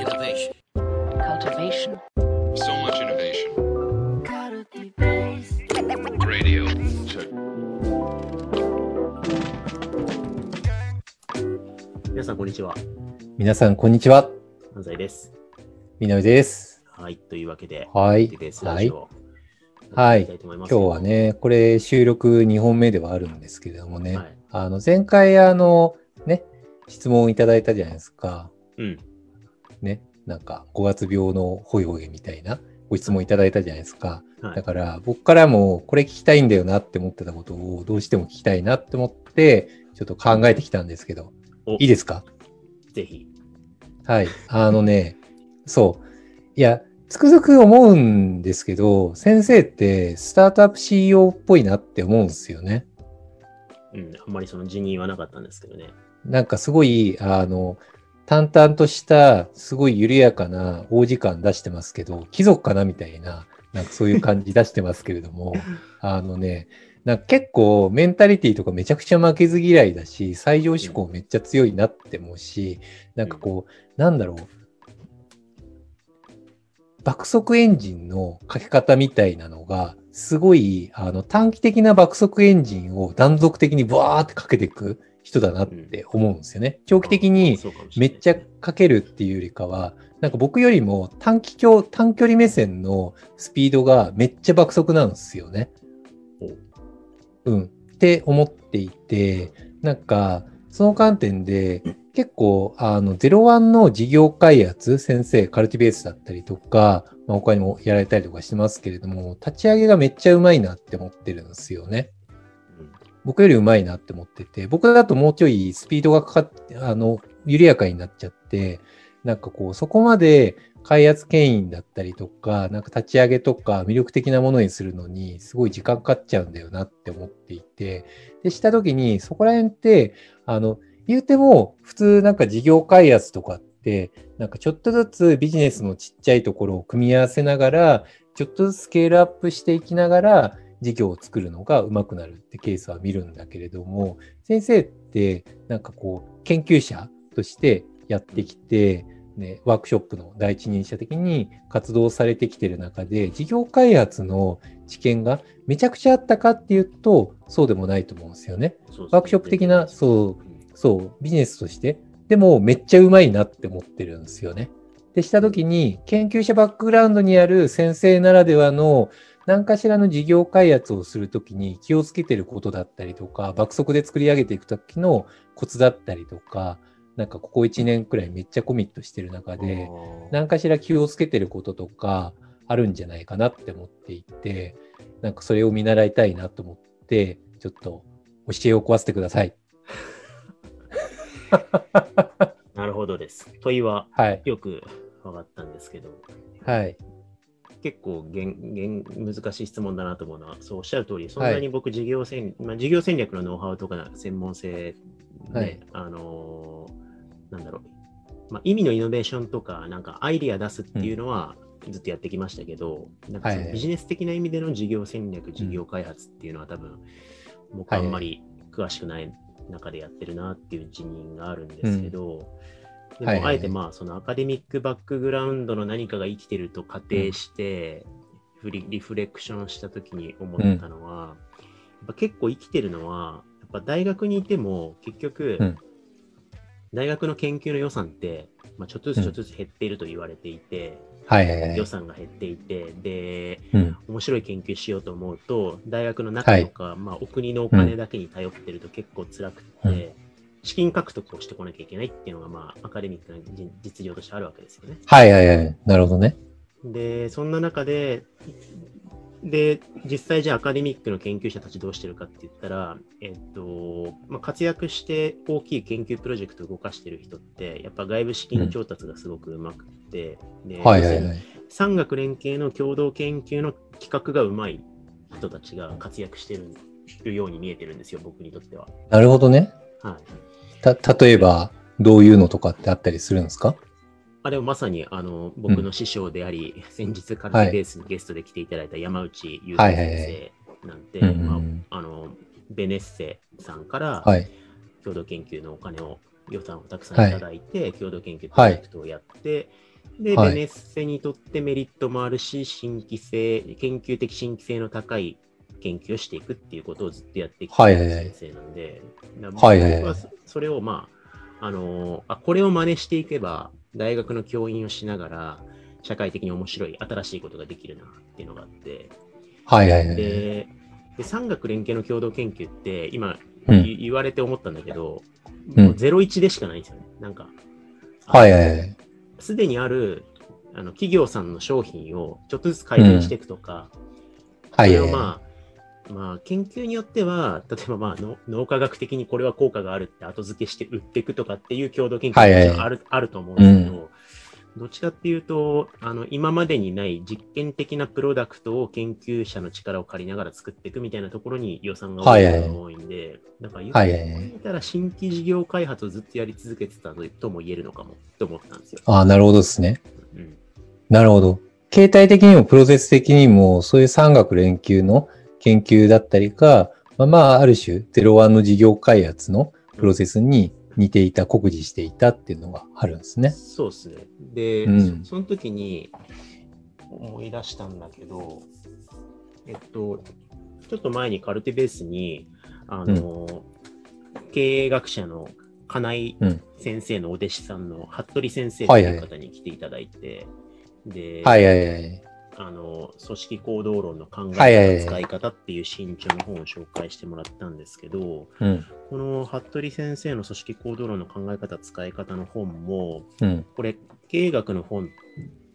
Innovation. cultivation, So much innovation. Radio. Check. 皆さん、こんにちは。皆さん、こんにちは。安西です。みなみです。はい。というわけで、はいディベースラジオ、はいやっていきたいと思います今日は。ね、これ収録2本目ではあるんですけれどもね、はい。あの、前回、あの、ね、質問いただいたじゃないですか。うん。ね、なんか、5月病のホイホイみたいなご質問いただいたじゃないですか。はいだから、僕からもこれ聞きたいんだよなって思ってたことをどうしても聞きたいなって思って、ちょっと考えてきたんですけど、おいいですか？ぜひ。はい。あのね、そう。いや、つくづく思うんですけど、先生ってスタートアップ CEO っぽいなって思うんですよね。うん。あんまりその辞任はなかったんですけどね。なんかすごい、あの、淡々とした、すごい緩やかな王子感出してますけど、貴族かなみたいな、なんかそういう感じ出してますけれども、あのね、なんか結構メンタリティとかめちゃくちゃ負けず嫌いだし、最上志向めっちゃ強いなって思うし、なんかこう、なんだろう、爆速エンジンのかけ方みたいなのが、すごいあの短期的な爆速エンジンを断続的にバーってかけていく人だなって思うんですよね。長期的にめっちゃかけるっていうよりかは、なんか僕よりも短期距短距離目線のスピードがめっちゃ爆速なんですよね。うん。って思っていて、なんか、その観点で、結構、あの、01の事業開発、先生、カルティベースだったりとか、まあ、他にもやられたりとかしてますけれども、立ち上げがめっちゃうまいなって思ってるんですよね。僕よりうまいなって思ってて、僕だともうちょいスピードがかかって、あの、緩やかになっちゃって、なんかこう、そこまで開発牽引だったりとか、なんか立ち上げとか魅力的なものにするのに、すごい時間かかっちゃうんだよなって思っていて、で、したときに、そこら辺って、あの、言うても、普通なんか事業開発とかって、なんかちょっとずつビジネスのちっちゃいところを組み合わせながら、ちょっとずつスケールアップしていきながら、事業を作るのが上手くなるってケースは見るんだけれども、先生ってなんかこう研究者としてやってきて、ね、ワークショップの第一人者的に活動されてきてる中で、事業開発の知見がめちゃくちゃあったかっていうと、そうでもないと思うんですよね。そうそうワークショップ的な、そう、うんそう、ビジネスとして、でもめっちゃうまいなって思ってるんですよね。でしたときに、研究者バックグラウンドにある先生ならではの何かしらの事業開発をするときに気をつけてることだったりとか、爆速で作り上げていくときのコツだったりとか、なんかここ1年くらいめっちゃコミットしてる中で、何かしら気をつけてることとかあるんじゃないかなって思っていて、なんかそれを見習いたいなと思って、ちょっと教えを壊してください。なるほどです。問いははい。よく分かったんですけど、はい。結構げん難しい質問だなと思うのは、そうおっしゃる通り、そんなに僕事業戦、まあ、事業戦略のノウハウとか専門性で、はい。あのーなんだろう、まあ、意味のイノベーションとか、なんかアイディア出すっていうのはずっとやってきましたけど、なんかそのはい。はいビジネス的な意味での事業戦略、事業開発っていうのは多分、僕あんまり詳しくない中でやってるなっていう自認があるんですけど、でも、はいはいはい。あえてまあ、そのアカデミックバックグラウンドの何かが生きてると仮定して、フリリフレクションしたときに思ったのは、やっぱ結構生きてるのは、やっぱ大学にいても結局、うん。大学の研究の予算って、まあ、ちょっとずつちょっとずつ減っていると言われていて、はいはいはい。予。算が減っていて、で、うん。面白い研究しようと思うと、大学の中とか、まあ、お国のお金だけに頼ってると結構辛くて、うん資金獲得をしてこなきゃいけないっていうのが、まあ、アカデミックな実実情としてあるわけですよね。はいはいはい。なるほどね。で、そんな中で、で、実際じゃあアカデミックの研究者たちどうしてるかって言ったら、えっと、まあ、活躍して大きい研究プロジェクトを動かしてる人って、やっぱ外部資金調達がすごくうまくて、ではいはいはい。産学連携の共同研究の企画がうまい人たちが活躍してるように見えてるんですよ、僕にとっては。なるほどね。はい。た、例えば、どういうのとかってあったりするんですか？あでもまさにあの僕の師匠であり、先日カルテベースにゲストで来ていただいた山内優太先生なんて、あ、あのベネッセさんからはい。共同研究のお金を予算をたくさんいただいて、共同研究プロジェクトをやって、で、はい。ベネッセにとってメリットもあるし、新規性、研究的新規性の高い研究をしていくっていうことをずっとやってきてるはいはいはい先生なんで、はいはいはい僕はそそれをまあ、あのーあ、これを真似していけば、大学の教員をしながら、社会的に面白い、新しいことができるなっていうのがあって、はいはいはい。で、で産学連携の共同研究って、今、うんい言われて思ったんだけど、うんもう01でしかないんですよね。なんか、はいはいはい。すでにあるあの企業さんの商品をちょっとずつ改善していくとか、はいはいはい。それをまあ、まあ、研究によっては、例えばまあの脳科学的にこれは効果があるって後付けして売っていくとかっていう共同研究はいはいはいがある,、あると思うんですけど、どっちかっていうとあの、今までにない実験的なプロダクトを研究者の力を借りながら作っていくみたいなところに予算が多いのが多いんで、なんか言はいはいはいってみたら新規事業開発をずっとやり続けてたとも言えるのかもと思ったんですよ。ああ、なるほどですね。うんなるほど。形態的にもプロセス的にも、そういう産学連携の研究だったりか、まあ、まあ、ある種、ゼロワンの事業開発のプロセスに似ていた、酷似していたっていうのがあるんですね。そうですね。で、うんそその時に思い出したんだけど、えっと、ちょっと前にカルテベースに、あの、経営学者の金井うん先生のお弟子さんの服部先生とはいはいいう方に来ていただいて、で、はいはいはい。あの、組織行動論の考え方、使い方っていう新著の本を紹介してもらったんですけど、うん。この服部先生の組織行動論の考え方、使い方の本も、うん。これ、経営学の本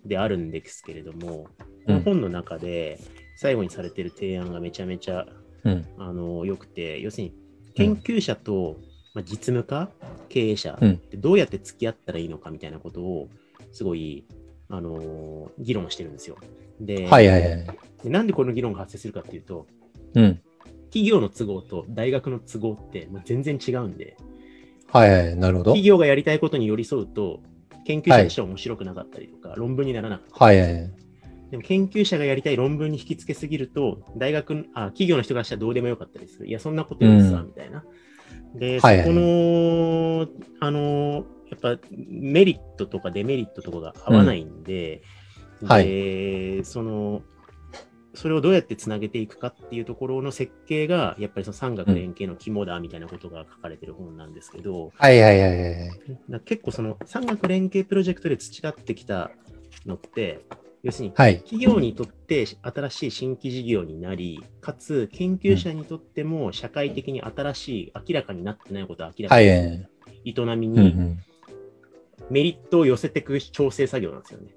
であるんですけれども、この本の中で最後にされてる提案がめちゃめちゃうん。あの良くて、要するに研究者と、まあ、実務家、経営者うんってどうやって付き合ったらいいのかみたいなことをすごい、あの議論してるんですよ。ではいはいはい。でなんでこの議論が発生するかっていうと、うん。企業の都合と大学の都合ってもう全然違うんで、はいはい。なるほど。企業がやりたいことに寄り添うと、研究者としては面白くなかったりとか、論文にならなかったりはいはいはい。でも研究者がやりたい論文に引き付けすぎると、大学のあ、企業の人からしたらどうでもよかったりする。いや、そんなことよりさ、うんみたいな。で、はいはいそこの、あの、やっぱメリットとかデメリットとかが合わないんで、うんはいで、その、それをどうやってつなげていくかっていうところの設計が、やっぱりその産学連携の肝だみたいなことが書かれてる本なんですけど、はいはいはいはい。な結構その産学連携プロジェクトで培ってきたのって、要するにはい。企業にとって新しい新規事業になり、かつ研究者にとっても社会的に新しい、明らかになってないことを明らかにはいはいはい。営みにん。メリットを寄せていく調整作業なんですよね。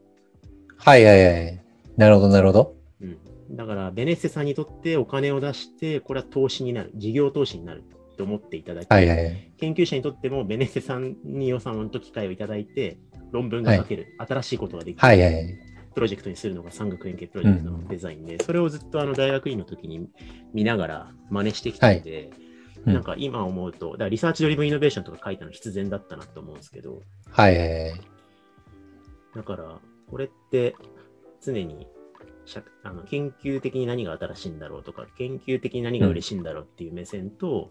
はいはいはい。なるほどなるほど。うん、だから、ベネッセさんにとってお金を出して、これは投資になる、事業投資になると思っていただき、はいはいはい。研究者にとってもベネッセさんに予算と機会をいただいて、論文が書ける、新しいことができる。はいはいはい。プロジェクトにするのが産学連携プロジェクトのデザインで、それをずっとあの大学院の時に見ながら真似してきたので、うんなんか今思うと、だから research-driven innovation とか書いたの必然だったなと思うんですけど、はいはいはい。だからこれって常に社あの研究的に何が新しいんだろうとか、研究的に何が嬉しいんだろうっていう目線と、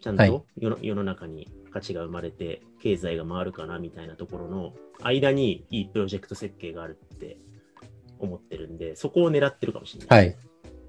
ちゃんはいと世の世の中に価値が生まれて、経済が回るかなみたいなところの間にいいプロジェクト設計があるって思ってるんで、そこを狙ってるかもしれない。はい。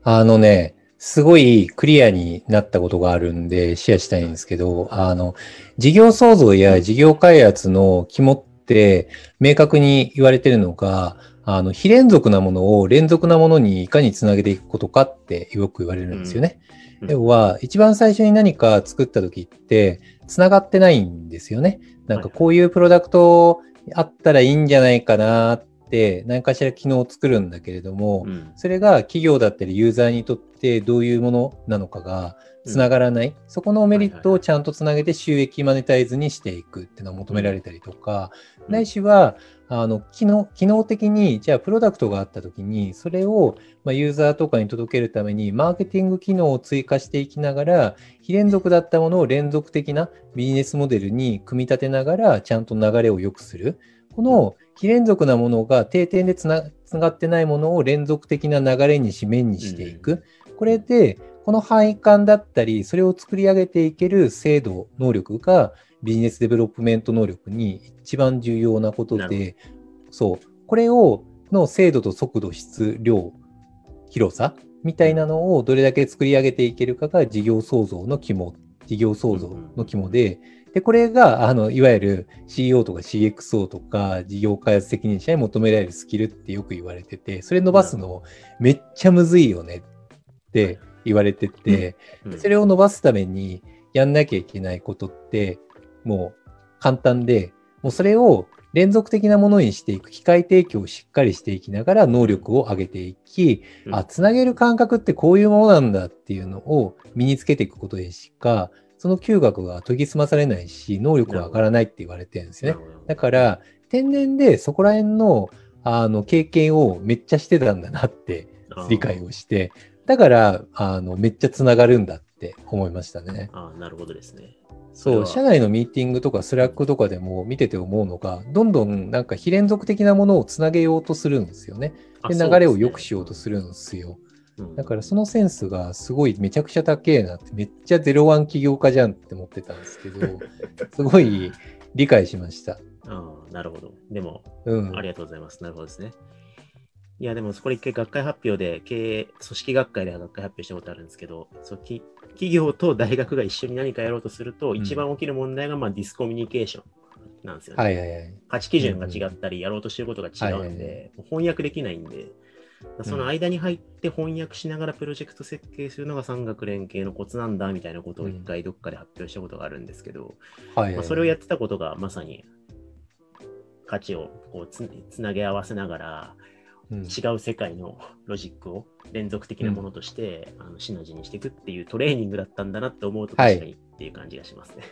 あのね、すごいクリアになったことがあるんでシェアしたいんですけど、あの、事業創造や事業開発の肝って明確に言われてるのが、あの、非連続なものを連続なものにいかにつなげていくことかってよく言われるんですよね。うん要は、一番最初に何か作った時って、つながってないんですよね。なんかこういうプロダクトあったらいいんじゃないかなって、何かしら機能を作るんだけれども、うんそれが企業だったりユーザーにとってどういうものなのかがつながらない、そこのメリットをちゃんとつなげて収益マネタイズにしていくっていうのが求められたりとか、うん。ないしはあの機能機能的にじゃあプロダクトがあった時にそれをまあユーザーとかに届けるためにマーケティング機能を追加していきながら非連続だったものを連続的なビジネスモデルに組み立てながらちゃんと流れを良くする。この非連続なものが定点でつなつながってないものを連続的な流れにし面にしていく。これで、この配管だったり、それを作り上げていける制度、能力が business development 能力に一番重要なことで、そう。これを、の精度と速度、質、量、広さみたいなのをどれだけ作り上げていけるかが事業創造の肝、事業創造の肝で、で、これが、あの、いわゆる CEO とか CXO とか事業開発責任者に求められるスキルってよく言われてて、それ伸ばすのめっちゃむずいよねって言われてて、うん。それを伸ばすためにやんなきゃいけないことって、もう簡単で、もうそれを連続的なものにしていく、機械提供をしっかりしていきながら能力を上げていき、うん。あ、つなげる感覚ってこういうものなんだっていうのを身につけていくことでしか、その嗅覚が研ぎ澄まされないし、能力が上がらないって言われてるんですよね。だから、天然でそこら辺の、あの、経験をめっちゃしてたんだなって理解をして、だから、あの、めっちゃつながるんだって思いましたね。ああ、なるほどですね。そう、そ社内のミーティングとかスラックとかでも見てて思うのが、どんどんなんか非連続的なものをつなげようとするんですよね。で、流れを良くしようとするんですよ。うんだからそのセンスがすごいめちゃくちゃ高えなって、めっちゃゼロワン起業家じゃんって思ってたんですけど、すごい理解しました。ああ、なるほど。でも、うん。ありがとうございます。なるほどですね。いや、でも、これ一回学会発表で、経営、組織学会で学会発表したことあるんですけど、そうき企業と大学が一緒に何かやろうとすると、ん。一番起きる問題が、まあ、ディスコミュニケーションなんですよね。はいはいはい。価値基準が違ったり、やろうとしてることが違うんはいはいで、もう翻訳できないんで、その間に入って翻訳しながらプロジェクト設計するのが産学連携のコツなんだみたいなことを一回どっかで発表したことがあるんですけど、はいはい、まあ、それをやってたことがまさに価値をこうつつなげ合わせながらうん違う世界の ロジックを連続的なものとして、あのシナジーにしていくっていうトレーニングだったんだなって思うとはい確かにっていう感じがしますね。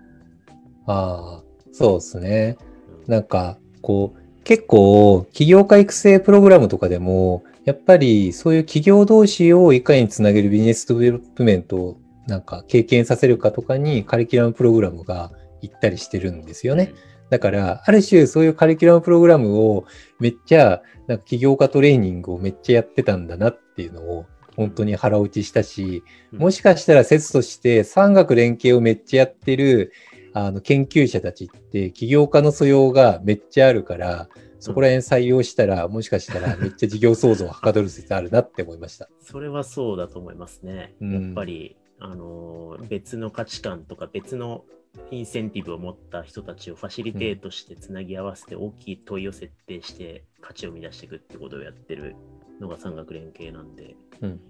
ああ、そうですね。うんなんか、こう、結構、起業家育成プログラムとかでも、やっぱりそういう企業同士をいかにつなげる business development をなんか経験させるかとかにカリキュラムプログラムが行ったりしてるんですよね。だから、ある種そういうカリキュラムプログラムをめっちゃ、なんか起業家トレーニングをめっちゃやってたんだなっていうのを本当に腹落ちしたし、うんもしかしたら説として産学連携をめっちゃやってるあの研究者たちって起業家の素養がめっちゃあるから、そこら辺採用したら、もしかしたらめっちゃ事業創造をはかどる説あるなって思いました。それはそうだと思いますね。うんやっぱり、あのー別の価値観とか別のインセンティブを持った人たちをファシリテートしてつなぎ合わせて大きい問いを設定して価値を生み出していくってことをやってるのが産学連携なんで、うん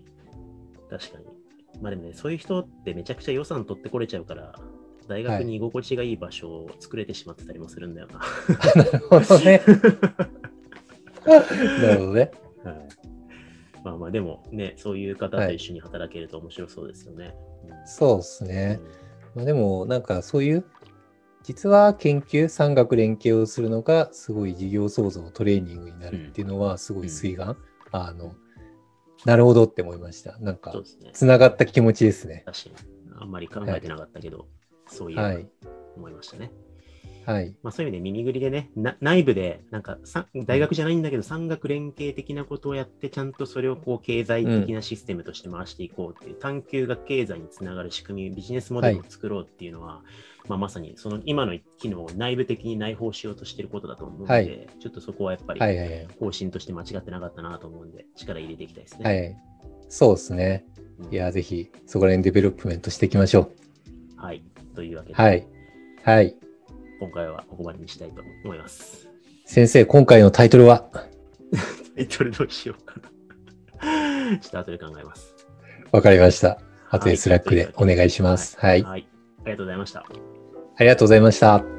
確かに。まあでもね、そういう人ってめちゃくちゃ予算取ってこれちゃうから、大学に居心地がいい場所を作れてしまってたりもするんだよな。なるほどね。なるほどね。はいまあまあでもね、そういう方と一緒に働けると面白そうですよね。うんそうですね。まあ、でも、なんかそういう、実は研究、産学連携をするのが、すごい事業創造トレーニングになるっていうのは、すごい水眼、あの、なるほどって思いました。なんか。つながった気持ちですね。確かに。あんまり考えてなかったけど、そういう、はい。思いましたね。はい。まあ、そういう意味で耳ぐりでね、な内部で、なんかさ、大学じゃないんだけど、産学連携的なことをやって、ちゃんとそれをこう経済的なシステムとして回していこうっていう、探求が経済につながる仕組み、ビジネスモデルを作ろうっていうのは、まあ、まさにその今の機能を内部的に内包しようとしていることだと思うので、はいちょっとそこはやっぱりはいはいはい。方針として間違ってなかったなと思うんで、力入れていきたいですね。はい。そうですね。うんいや、ぜひ、そこら辺 development していきましょはい。というわけう。で、はい。はい。今回はここまでにしたいと思います。先生、今回のタイトルは？タイトルどうしようかな。ちょっと後で考えます。わかりました。後はいでスラックでお願いします。はい。はい。ありがとうございました。ありがとうございました。